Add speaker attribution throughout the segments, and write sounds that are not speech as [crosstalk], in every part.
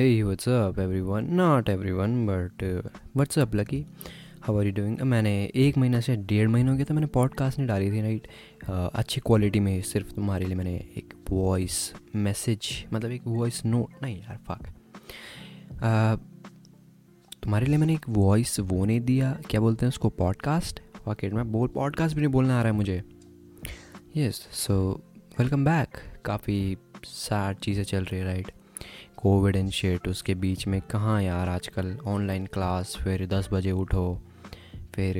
Speaker 1: Hey, what's up everyone? Not everyone, but uh, what's up Lucky? How are you doing? मैंने एक महीना से डेढ़ महीना हो गया था मैंने पॉडकास्ट नहीं डाली थी राइट अच्छी क्वालिटी में सिर्फ़ तुम्हारे लिए मैंने एक वॉइस मैसेज मतलब एक वॉइस नोट नहीं यार फक तुम्हारे लिए मैंने एक वॉइस वो नहीं दिया क्या बोलते हैं उसको पॉडकास्ट फक मैं बोल पॉडकास्ट भी नहीं बोलना आ रहा है मुझे यस सो वेलकम बैक काफ़ी सैड चीज़ें चल रही है राइट कोविड एंड शेट उसके बीच में कहाँ यार आजकल ऑनलाइन क्लास फिर दस बजे उठो फिर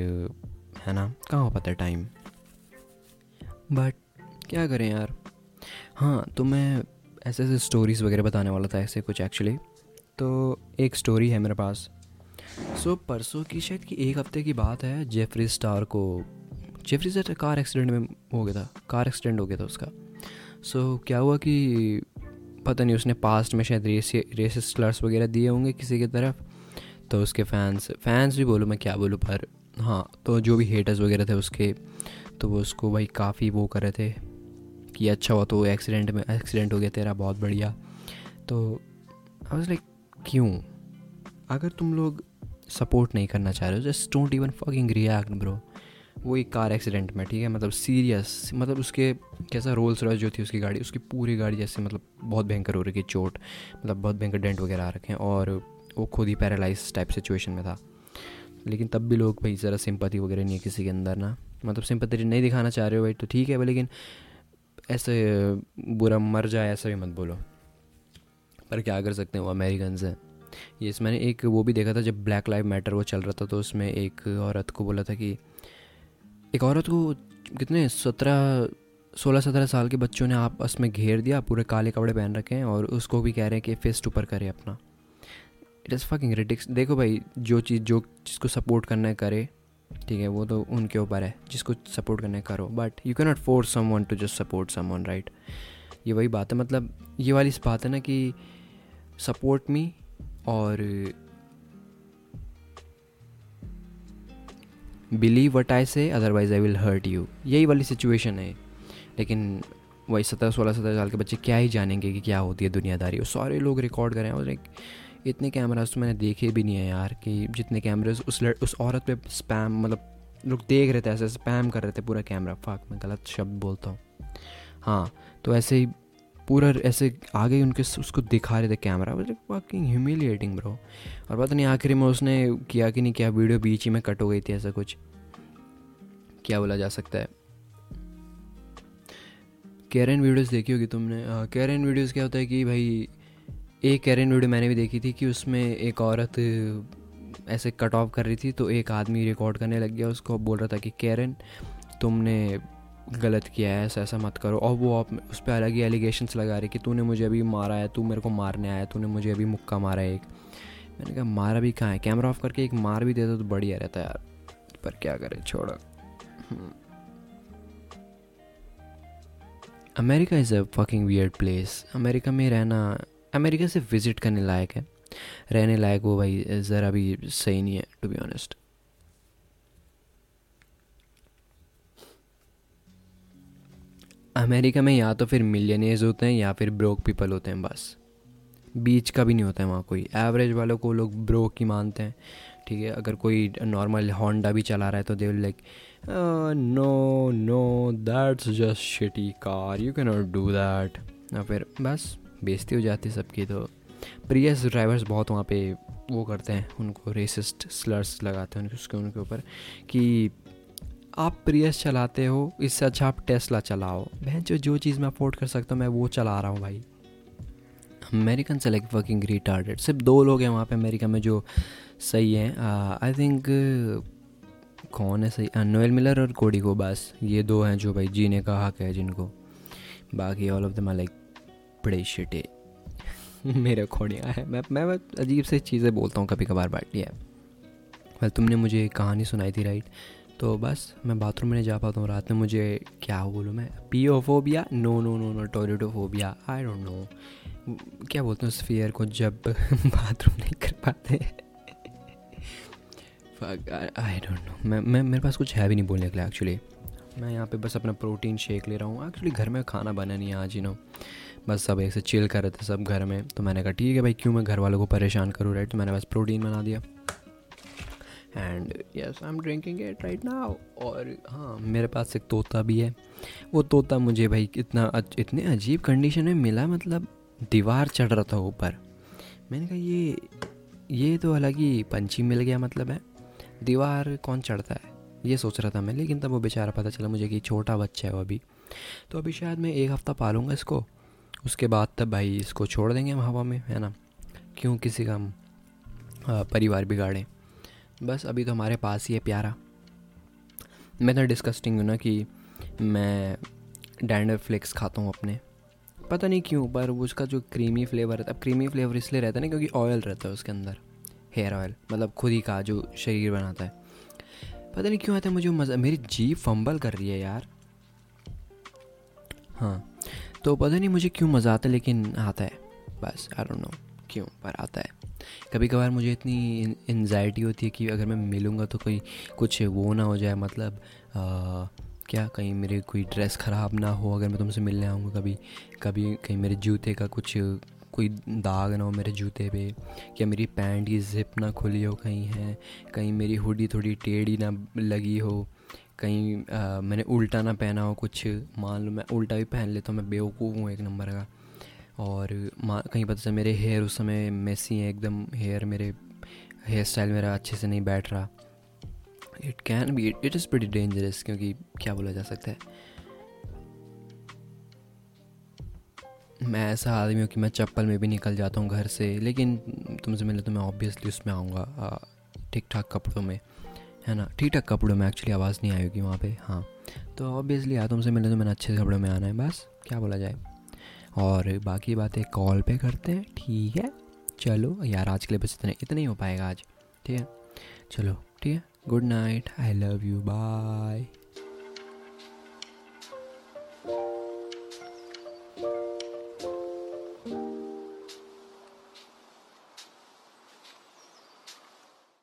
Speaker 1: है ना? कहाँ हो पाता है टाइम बट क्या करें यार? हाँ तो मैं ऐसे ऐसे स्टोरीज़ वगैरह बताने वाला था ऐसे कुछ एक्चुअली तो एक स्टोरी है मेरे पास। सो so, परसों की शायद कि एक हफ़्ते की बात है जेफरी स्टार को। जेफरी स्टार कार एक्सीडेंट में हो गया था। कार एक्सीडेंट हो गया था उसका। सो so, क्या हुआ कि पता नहीं उसने पास्ट में शायद रेस रेसिस स्लर्स वगैरह दिए होंगे किसी की तरफ़। तो उसके फैंस फैंस भी बोलूँ मैं क्या बोलूँ, पर हाँ तो जो भी हेटर्स वगैरह थे उसके तो वो उसको भाई काफ़ी वो कर रहे थे कि अच्छा हुआ तो एक्सीडेंट में एक्सीडेंट हो गया तेरा, बहुत बढ़िया। तो आई वाज लाइक क्यों? अगर तुम लोग सपोर्ट नहीं करना चाह रहे हो just don't even fucking react bro वो एक कार एक्सीडेंट में, ठीक है? मतलब सीरियस मतलब उसके कैसा रोल्स रॉयस जो थी उसकी गाड़ी, उसकी पूरी गाड़ी जैसे मतलब बहुत भयंकर हो रही है चोट मतलब बहुत भयंकर डेंट वगैरह आ रखे हैं और वो खुद ही पैरालाइज टाइप सिचुएशन में था। लेकिन तब भी लोग भाई ज़रा सिंपति वगैरह नहीं है किसी के अंदर ना। मतलब सिंपति नहीं दिखाना चाह रहे हो भाई तो ठीक है भाई लेकिन ऐसे बुरा मर जाए ऐसा भी मत बोलो। पर क्या कर सकते हैं वो अमेरिकन हैं। ये इस मैंने एक वो भी देखा था जब ब्लैक लाइव मैटर वो चल रहा था तो उसमें एक औरत को बोला था कि एक औरत को कितने सत्रह, सोलह, सत्रह साल के बच्चों ने आपस में घेर दिया, पूरे काले कपड़े पहन रखे हैं और उसको भी कह रहे हैं कि फेस्ट ऊपर करे अपना। इट इज़ फकिंग रिटिक्स देखो भाई, जो चीज़ जो जिसको सपोर्ट करना करे, ठीक है, वो तो उनके ऊपर है, जिसको सपोर्ट करना करो। But you can not force someone to just support someone right ये वही बात है मतलब ये वाली बात है ना कि सपोर्ट मी और believe what I say otherwise I will hurt you यही वाली सिचुएशन है लेकिन वही सत्रह, सोलह, सत्रह साल के बच्चे क्या ही जानेंगे कि क्या होती है दुनियादारी। सारे लोग रिकॉर्ड करें और एक, इतने कैमराज तो मैंने देखे भी नहीं है यार कि जितने कैमरेज उस लड़, उस औरत पे स्पैम मतलब लोग देख रहे थे, ऐसे स्पैम कर रहे थे पूरा कैमरा फाक मैं गलत शब्द बोलता हूँ। हाँ तो ऐसे ही पूरा ऐसे आगे उनके उसको दिखा रहे थे कैमरा। वर्किंग ह्यूमिलिएटिंग ब्रो और पता नहीं आखिरी में उसने किया कि नहीं, किया वीडियो बीच ही में कट हो गई थी ऐसा कुछ। क्या बोला जा सकता है? कैरन वीडियोस देखी होगी तुमने? कैरन वीडियोस क्या होता है कि भाई, एक कैरन वीडियो मैंने भी देखी थी कि उसमें एक औरत ऐसे कट ऑफ़ कर रही थी तो एक आदमी रिकॉर्ड करने लग गया, उसको बोल रहा था कि कैरन तुमने गलत किया है, ऐसा ऐसा मत करो। और वो आप उस पर अलग ही एलिगेशंस लगा रहे कि तूने मुझे अभी मारा है, तू मेरे को मारने आया तूने मुझे अभी मुक्का मारा है एक। मैंने कहा, मारा भी कहाँ है? कैमरा ऑफ़ करके एक मार भी देता तो बढ़िया रहता यार। पर क्या करे, छोड़ो। America is a fucking weird place America में रहना, अमेरिका से विज़िट करने लायक है। रहने लायक वो भाई, ज़रा भी सही नहीं है टू बी ऑनेस्ट अमेरिका में या तो फिर मिलियनियर्स होते हैं या फिर ब्रोक पीपल होते हैं, बस। बीच का भी नहीं होता है वहाँ कोई। एवरेज वालों को लोग ब्रोक ही मानते हैं, ठीक है? अगर कोई नॉर्मल होंडा भी चला रहा है तो they like no no that's just shitty car you can not do that या फिर बस बेजती हो जाती है सबकी तो। प्रियस ड्राइवर्स बहुत वहाँ पे वो करते हैं, उनको रेसिस्ट स्लर्स लगाते हैं उसके, उनके ऊपर कि आप प्रियस चलाते हो, इससे अच्छा आप टेस्ला चलाओ। बहन जो जो चीज़ मैं अफोर्ड कर सकता हूँ, मैं वो चला रहा हूँ भाई। अमेरिकन से लाइक वर्किंग रिटार्डेड सिर्फ़ दो लोग हैं वहाँ पे अमेरिका में जो सही हैं। आई थिंक कौन है सही? नोएल मिलर और कोडी को बस। ये दो हैं जो भाई जीने का हक है जिनको। बाकी ऑल ऑफ़ दम लाइक बड़े शिटे मेरे खोड़िया है। मैं मैं अजीब से चीज़ें बोलता हूँ कभी कभार बैठी है वेल तुमने मुझे कहानी सुनाई थी राइट तो बस, मैं बाथरूम में नहीं जा पाता हूँ रात में, मुझे क्या बोलूँ मैं? Peophobia? No no no no toiletophobia I don't know क्या बोलते हैं उस फियर को जब [laughs] बाथरूम नहीं कर पाते? आई डोंट नो मैं मैं, मेरे पास कुछ है भी नहीं बोलने के लिए एक्चुअली मैं यहाँ पे बस अपना प्रोटीन शेक ले रहा हूँ। एक्चुअली घर में खाना बना नहीं है आज ही नो बस सब एक से चिल कर रहे थे सब घर में। तो मैंने कहा, ठीक है भाई, क्यों मैं घर वालों को परेशान करूँ राइट तो मैंने बस प्रोटीन बना दिया। And yes I am drinking it right now और हाँ मेरे पास एक तोता भी है। वो तोता मुझे भाई इतना इतने अजीब कंडीशन में मिला मतलब दीवार चढ़ रहा था ऊपर। मैंने कहा, ये ये तो अलग ही पंछी मिल गया मतलब है। दीवार कौन चढ़ता है? ये सोच रहा था मैं, लेकिन तब वो बेचारा पता चला मुझे कि छोटा बच्चा है वो अभी। तो अभी शायद मैं एक हफ़्ता पालूँगा इसको। उसके बाद तब भाई इसको छोड़ देंगे हम हवा में, है ना? क्यों किसी का हम परिवार बिगाड़ें। बस अभी तो हमारे पास ही है प्यारा। मैं तो डिस्कस्टिंग हूँ ना कि मैं डैंडर फ्लेक्स खाता हूँ अपने। पता नहीं क्यों, पर उसका जो क्रीमी फ्लेवर रहता है क्रीमी फ्लेवर इसलिए रहता है ना क्योंकि ऑयल रहता है उसके अंदर हेयर ऑयल मतलब खुद ही का जो शरीर बनाता है। पता नहीं क्यों आता है, मुझे मज़ा, मेरी जीप फंबल कर रही है यार। हाँ तो पता नहीं मुझे क्यों मज़ा आता है, लेकिन आता है। बस आई डोंट नो क्यों, पर आता है। कभी कभार मुझे इतनी एनजाइटी होती है कि अगर मैं मिलूँगा तो कोई कुछ वो ना हो जाए मतलब आ, क्या कहीं मेरे कोई ड्रेस ख़राब ना हो अगर मैं तुमसे मिलने आऊँगा कभी कभी कहीं मेरे जूते का कुछ कोई दाग ना हो मेरे जूते पे क्या मेरी पैंट की जिप ना खुली हो कहीं है कहीं मेरी हुडी थोड़ी टेढ़ी ना लगी हो कहीं आ, मैंने उल्टा ना पहना हो कुछ मान लो मैं उल्टा भी पहन लेता हूँ मैं बेवकूफ़ हूँ एक नंबर का और कहीं पता चला मेरे हेयर उस समय मेसी हैं, एकदम हेयर मेरे हेयर स्टाइल मेरा अच्छे से नहीं बैठ रहा। It can be it is weighty dangerous क्योंकि क्या बोला जा सकता है। मैं ऐसा आदमी हूँ कि मैं चप्पल में भी निकल जाता हूँ घर से, लेकिन तुमसे मिले तो मैं ऑब्वियसली उसमें आऊँगा ठीक ठाक कपड़ों में, है ना? ठीक ठाक कपड़ों में एक्चुअली आवाज़ नहीं आएगी वहाँ पे हाँ। तो ऑब्वियसली यार, तुमसे मिले तो मैंने अच्छे कपड़ों में आना है, बस, क्या बोला जाए। और बाकी बातें कॉल पे करते हैं, ठीक है? चलो, यार आज के लिए बस इतने, इतना ही हो पाएगा आज, ठीक है? चलो, ठीक है? Good night I love you bye